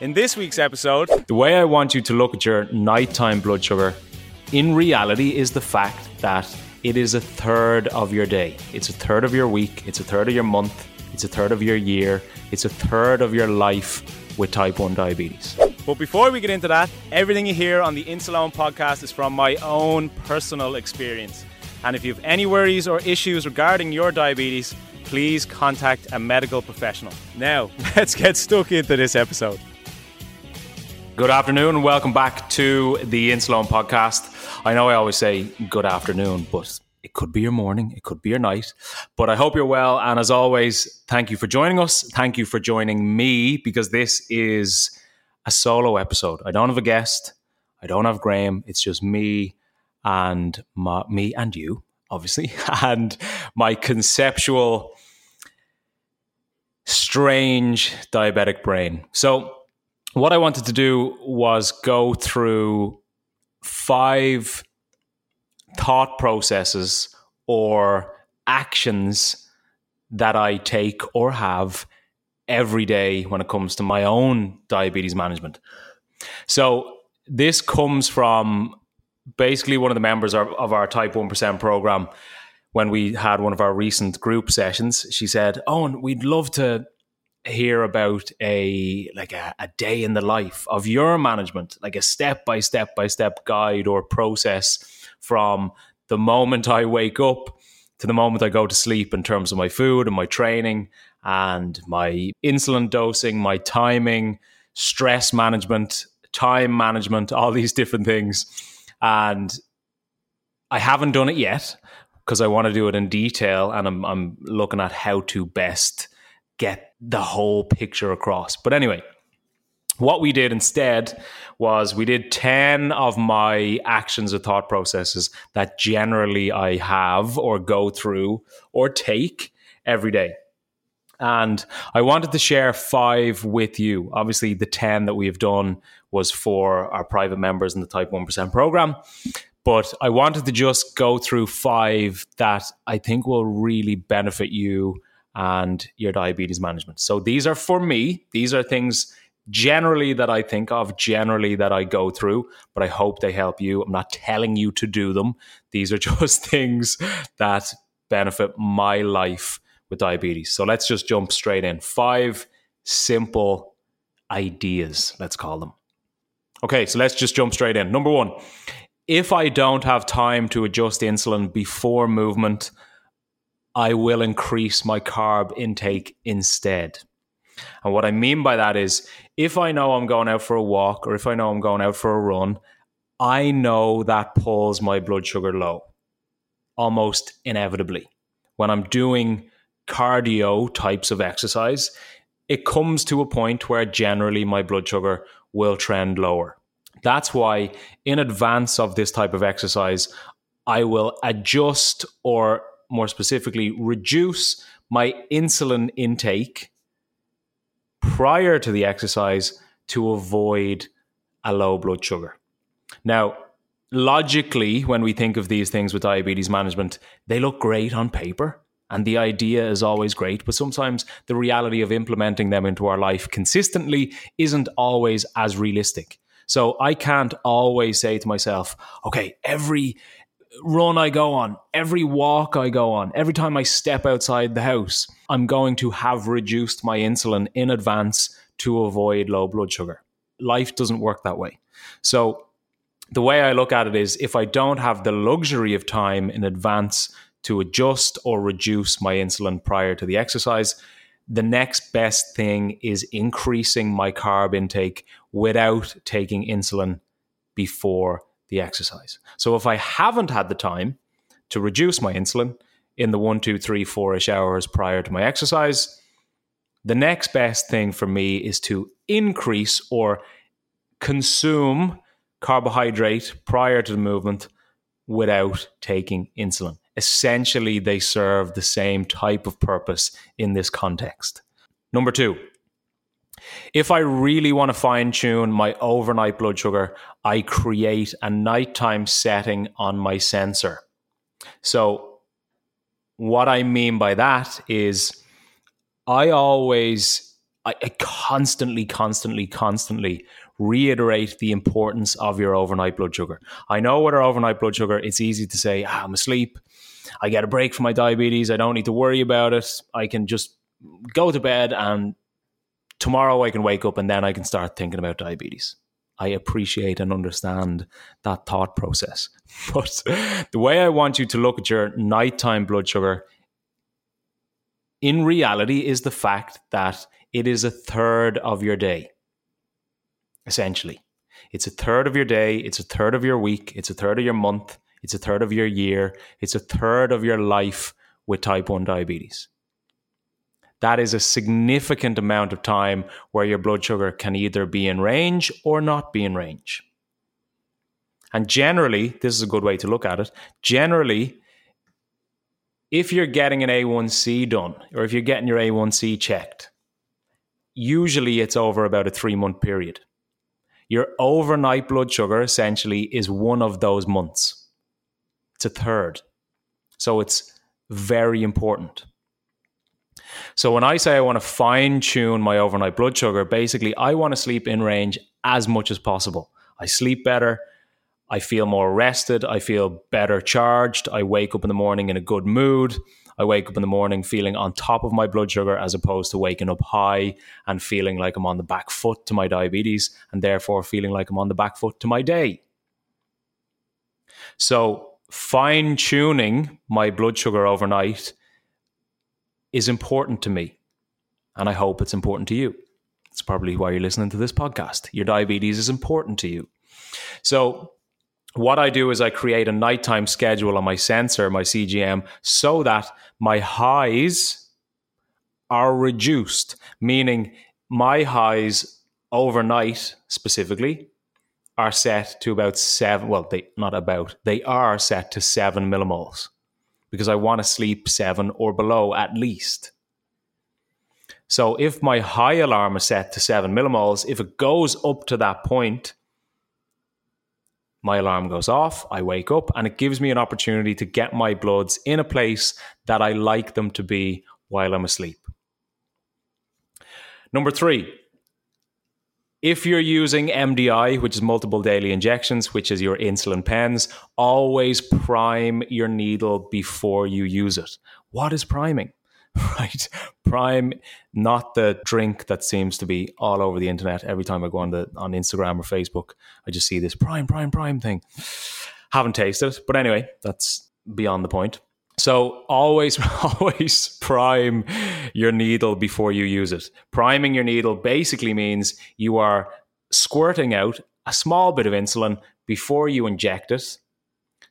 In this week's episode, the way I want you to look at your nighttime blood sugar in reality is the fact that it is a third of your day. It's a third of your week. It's a third of your month. It's a third of your year. It's a third of your life with type 1 diabetes. But before we get into that, everything you hear on the Insuleoin podcast is from my own personal experience. And if you have any worries or issues regarding your diabetes, please contact a medical professional. Now, let's get stuck into this episode. Good afternoon and welcome back to the Insuleoin podcast. I know I always say good afternoon, but it could be your morning, it could be your night. But I hope you're well. And as always, thank you for joining us. Thank you for joining me because this is a solo episode. I don't have a guest, I don't have Graham. It's just me and my, me and you, obviously, and my conceptual, strange diabetic brain. So, what I wanted to do was go through five thought processes or actions that I take or have every day when it comes to my own diabetes management. So, this comes from basically one of the members of, our Type 1% program, when we had one of our recent group sessions, she said, Oh, we'd love to hear about a like a, a day in the life of your management, like a step by step by step guide or process from the moment I wake up to the moment I go to sleep in terms of my food and my training and my insulin dosing, my timing, stress management, time management, all these different things. And I haven't done it yet because I want to do it in detail, and I'm I'm looking at how to best get the whole picture across. But anyway, what we did instead was we did 10 of my actions or thought processes that generally I have or go through or take every day. And I wanted to share five with you. Obviously, the 10 that we have done was for our private members in the Type 1% program. But I wanted to just go through five that I think will really benefit you and your diabetes management. So these are for me. These are things generally that I think of, generally that I go through, but I hope they help you. I'm not telling you to do them. These are just things that benefit my life with diabetes. So let's just jump straight in. Five simple ideas, let's call them. Okay, so let's just jump straight in. Number one, if I don't have time to adjust insulin before movement, I will increase my carb intake instead. And what I mean by that is if I know I'm going out for a walk or if I know I'm going out for a run, I know that pulls my blood sugar low almost inevitably. When I'm doing cardio types of exercise, it comes to a point where generally my blood sugar will trend lower. That's why, in advance of this type of exercise, I will adjust or more specifically reduce my insulin intake prior to the exercise to avoid a low blood sugar. Now, logically, when we think of these things with diabetes management, they look great on paper. And the idea is always great, but sometimes the reality of implementing them into our life consistently isn't always as realistic. So I can't always say to myself, okay, every run I go on, every walk I go on, every time I step outside the house, I'm going to have reduced my insulin in advance to avoid low blood sugar. Life doesn't work that way. So the way I look at it is if I don't have the luxury of time in advance to adjust or reduce my insulin prior to the exercise, the next best thing is increasing my carb intake without taking insulin before the exercise. So if I haven't had the time to reduce my insulin in the one, two, three, four ish hours prior to my exercise, the next best thing for me is to increase or consume carbohydrate prior to the movement without taking insulin. Essentially, they serve the same type of purpose in this context. Number two, if I really want to fine tune my overnight blood sugar, I create a nighttime setting on my sensor. So, what I mean by that is I always, I, I constantly, constantly, constantly reiterate the importance of your overnight blood sugar. I know with our overnight blood sugar, it's easy to say, ah, I'm asleep. I get a break from my diabetes. I don't need to worry about it. I can just go to bed and tomorrow I can wake up and then I can start thinking about diabetes. I appreciate and understand that thought process. But the way I want you to look at your nighttime blood sugar in reality is the fact that it is a third of your day essentially. It's a third of your day, it's a third of your week, it's a third of your month, it's a third of your year, it's a third of your life with type 1 diabetes. That is a significant amount of time where your blood sugar can either be in range or not be in range. And generally, this is a good way to look at it. Generally, if you're getting an A1C done or if you're getting your A1C checked, usually it's over about a three month period. Your overnight blood sugar essentially is one of those months. It's a third. So it's very important. So when I say I want to fine tune my overnight blood sugar, basically I want to sleep in range as much as possible. I sleep better. I feel more rested. I feel better charged. I wake up in the morning in a good mood. I wake up in the morning feeling on top of my blood sugar as opposed to waking up high and feeling like I'm on the back foot to my diabetes and therefore feeling like I'm on the back foot to my day. So, fine tuning my blood sugar overnight is important to me. And I hope it's important to you. It's probably why you're listening to this podcast. Your diabetes is important to you. So, what I do is I create a nighttime schedule on my sensor, my CGM, so that my highs are reduced, meaning my highs overnight specifically are set to about seven. Well, they not about, they are set to seven millimoles because I want to sleep seven or below at least. So if my high alarm is set to seven millimoles, if it goes up to that point, my alarm goes off, I wake up, and it gives me an opportunity to get my bloods in a place that I like them to be while I'm asleep. Number three, if you're using MDI, which is multiple daily injections, which is your insulin pens, always prime your needle before you use it. What is priming? right? Prime, not the drink that seems to be all over the internet. Every time I go on the on Instagram or Facebook, I just see this prime, prime, prime thing. Haven't tasted it, but anyway, that's beyond the point. So always, always prime your needle before you use it. Priming your needle basically means you are squirting out a small bit of insulin before you inject it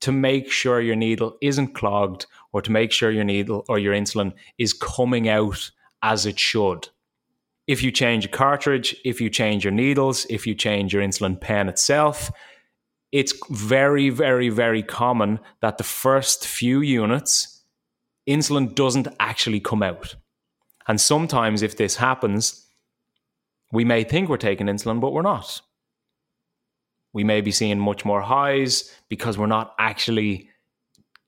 to make sure your needle isn't clogged or to make sure your needle or your insulin is coming out as it should. If you change a cartridge, if you change your needles, if you change your insulin pen itself, it's very, very, very common that the first few units, insulin doesn't actually come out. And sometimes, if this happens, we may think we're taking insulin, but we're not. We may be seeing much more highs because we're not actually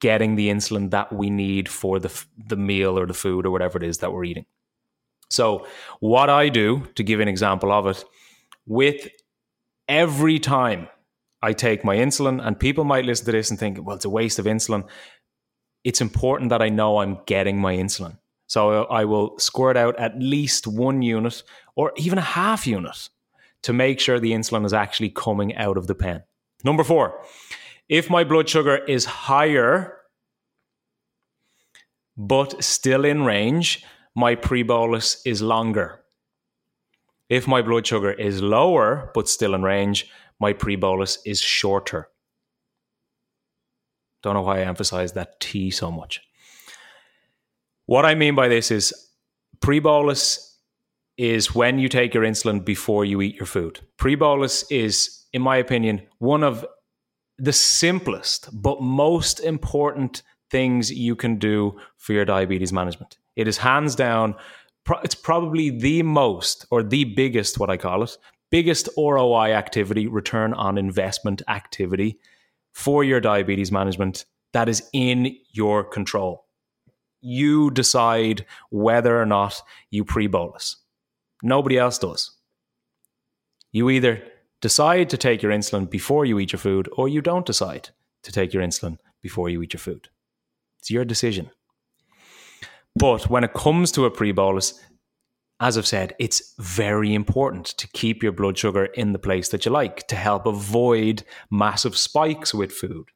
getting the insulin that we need for the the meal or the food or whatever it is that we're eating. So, what I do to give an example of it, with every time I take my insulin, and people might listen to this and think, well, it's a waste of insulin. It's important that I know I'm getting my insulin. So I will squirt out at least one unit or even a half unit to make sure the insulin is actually coming out of the pen. Number four, if my blood sugar is higher but still in range, my pre bolus is longer. If my blood sugar is lower but still in range, my pre bolus is shorter. Don't know why I emphasize that T so much. What I mean by this is pre bolus is when you take your insulin before you eat your food. Pre bolus is, in my opinion, one of the simplest but most important things you can do for your diabetes management. It is hands down, it's probably the most or the biggest, what I call it, biggest ROI activity, return on investment activity for your diabetes management that is in your control. You decide whether or not you pre bolus. Nobody else does. You either decide to take your insulin before you eat your food, or you don't decide to take your insulin before you eat your food. It's your decision. But when it comes to a pre bolus, as I've said, it's very important to keep your blood sugar in the place that you like to help avoid massive spikes with food.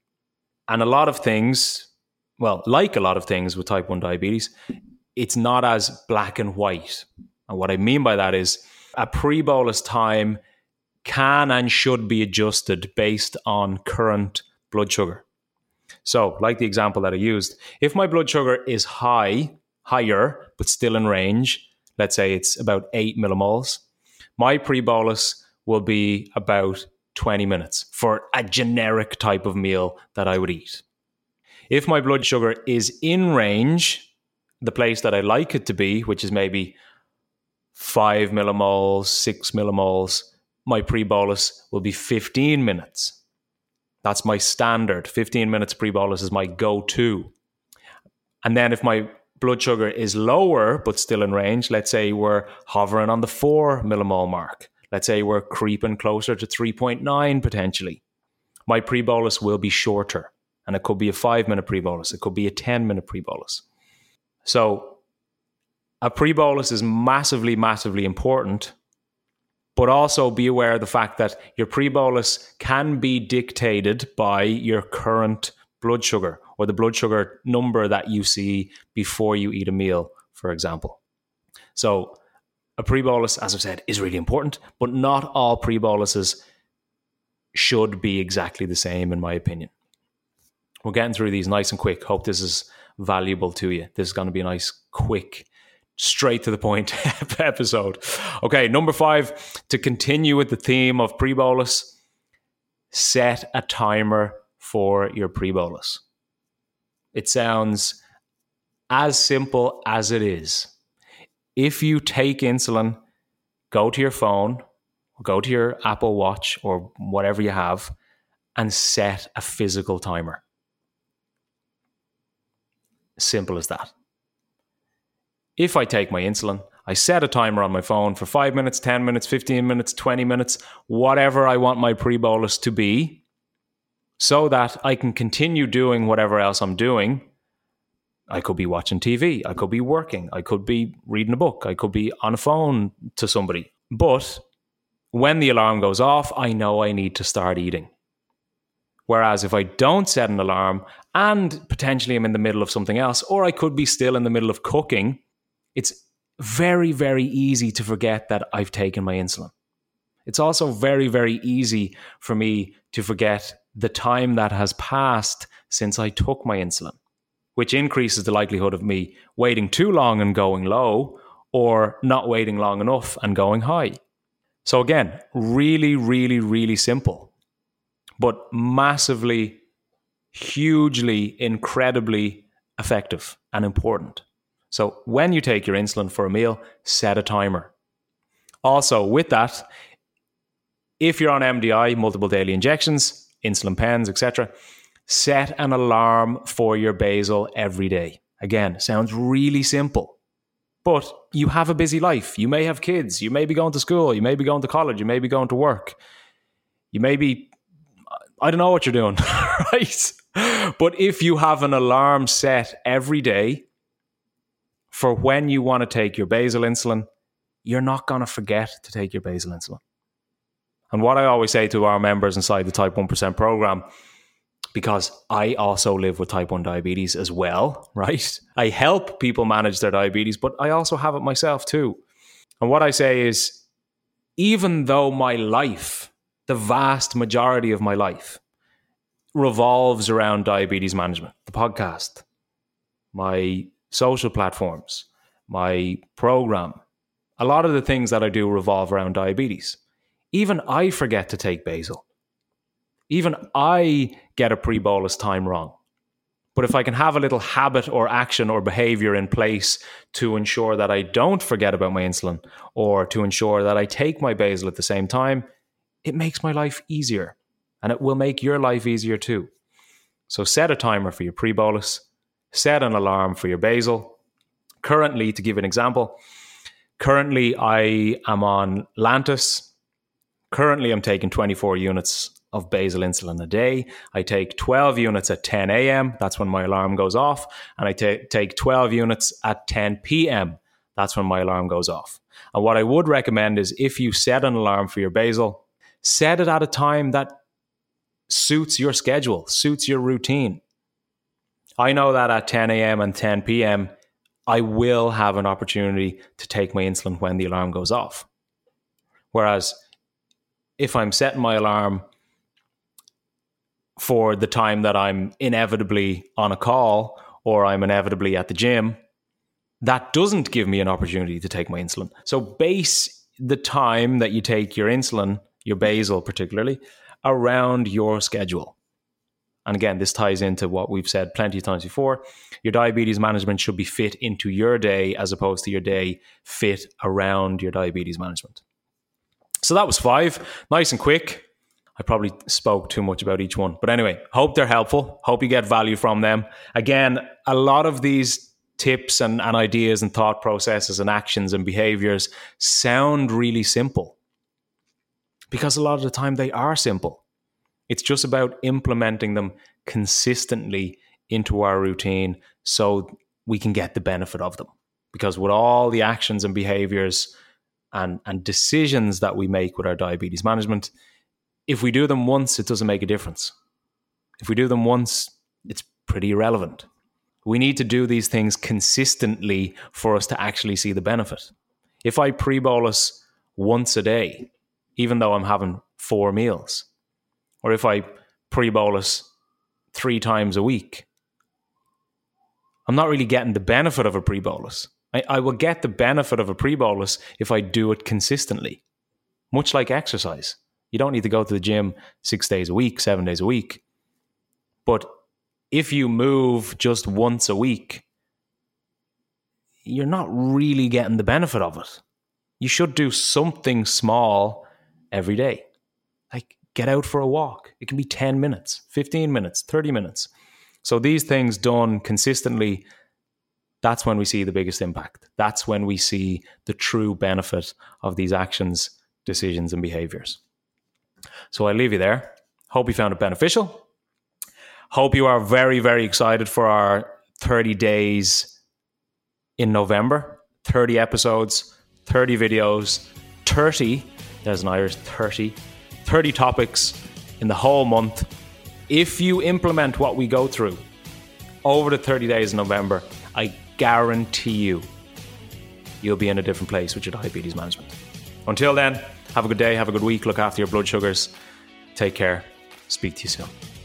And a lot of things, well, like a lot of things with type 1 diabetes, it's not as black and white. And what I mean by that is a pre bolus time can and should be adjusted based on current blood sugar. So, like the example that I used, if my blood sugar is high, higher, but still in range, let's say it's about 8 millimoles, my pre bolus will be about 20 minutes for a generic type of meal that I would eat. If my blood sugar is in range, the place that I like it to be, which is maybe 5 millimoles, 6 millimoles, my pre bolus will be 15 minutes. That's my standard. 15 minutes pre bolus is my go to. And then if my blood sugar is lower but still in range, let's say we're hovering on the 4 millimole mark, let's say we're creeping closer to 3.9 potentially, my pre bolus will be shorter. And it could be a five minute pre bolus, it could be a 10 minute pre bolus. So a pre bolus is massively, massively important. But also be aware of the fact that your pre bolus can be dictated by your current blood sugar or the blood sugar number that you see before you eat a meal, for example. So, a pre bolus, as I've said, is really important, but not all pre boluses should be exactly the same, in my opinion. We're getting through these nice and quick. Hope this is valuable to you. This is going to be a nice, quick, straight to the point episode. Okay, number five, to continue with the theme of pre bolus, set a timer for your pre bolus. It sounds as simple as it is if you take insulin, go to your phone, go to your Apple Watch or whatever you have, and set a physical timer. Simple as that. If I take my insulin, I set a timer on my phone for five minutes, 10 minutes, 15 minutes, 20 minutes, whatever I want my pre bolus to be, so that I can continue doing whatever else I'm doing I could be watching TV. I could be working. I could be reading a book. I could be on a phone to somebody. But when the alarm goes off, I know I need to start eating. Whereas if I don't set an alarm and potentially I'm in the middle of something else, or I could be still in the middle of cooking, it's very, very easy to forget that I've taken my insulin. It's also very, very easy for me to forget the time that has passed since I took my insulin which increases the likelihood of me waiting too long and going low or not waiting long enough and going high. So, again, really, really, really simple, but massively, hugely, incredibly effective and important. So, when you take your insulin for a meal, set a timer. Also, with that, If you're on MDI, multiple daily injections, insulin pens, etc., set an alarm for your basal every day. Again, sounds really simple. But you have a busy life. You may have kids. You may be going to school. You may be going to college. You may be going to work. You may be, I don't know what you're doing, right? But if you have an alarm set every day for when you want to take your basal insulin, you're not going to forget to take your basal insulin. And what I always say to our members inside the Type 1% program, because I also live with type 1 diabetes as well, right? I help people manage their diabetes, but I also have it myself too. And what I say is, even though my life, the vast majority of my life, revolves around diabetes management, the podcast, my social platforms, my program, a lot of the things that I do revolve around diabetes. Even I forget to take basal. Even I get a pre bolus time wrong. But if I can have a little habit or action or behavior in place to ensure that I don't forget about my insulin or to ensure that I take my basal at the same time, it makes my life easier and it will make your life easier too. So set a timer for your pre bolus, set an alarm for your basal. Currently, to give an example, Currently, I am on Lantus. Currently, I'm taking 24 units of basal insulin a day. I take 12 units at 10 a.m. That's when my alarm goes off. And I t- take 12 units at 10 p.m. That's when my alarm goes off. And what I would recommend is if you set an alarm for your basal, set it at a time that suits your schedule, suits your routine. I know that at 10 a.m. and 10 p.m., I will have an opportunity to take my insulin when the alarm goes off. Whereas if I'm setting my alarm for the time that I'm inevitably on a call or I'm inevitably at the gym, that doesn't give me an opportunity to take my insulin. So base the time that you take your insulin, your basal particularly, around your schedule. And again, this ties into what we've said plenty of times before. Your diabetes management should be fit into your day as opposed to your day fit around your diabetes management. So that was five. Nice and quick. I probably spoke too much about each one. But anyway, hope they're helpful. Hope you get value from them. Again, a lot of these tips and, and ideas and thought processes and actions and behaviors sound really simple because a lot of the time they are simple. It's just about implementing them consistently into our routine so we can get the benefit of them. Because with all the actions and behaviors and, and decisions that we make with our diabetes management, if we do them once, it doesn't make a difference. If we do them once, it's pretty irrelevant. We need to do these things consistently for us to actually see the benefit. If I pre bolus once a day, even though I'm having four meals, or if I pre bolus three times a week, I'm not really getting the benefit of a pre bolus. I, I will get the benefit of a pre bolus if I do it consistently, much like exercise. You don't need to go to the gym six days a week, seven days a week. But if you move just once a week, you're not really getting the benefit of it. You should do something small every day. Like get out for a walk. It can be 10 minutes, 15 minutes, 30 minutes. So these things done consistently, that's when we see the biggest impact. That's when we see the true benefit of these actions, decisions, and behaviors. So I leave you there. Hope you found it beneficial. Hope you are very, very excited for our 30 days in November 30 episodes, 30 videos, 30, there's an Irish 30 30 topics in the whole month. If you implement what we go through over the 30 days in November, I guarantee you, you'll be in a different place with your diabetes management. Until then, have a good day, have a good week, look after your blood sugars. Take care. Speak to you soon.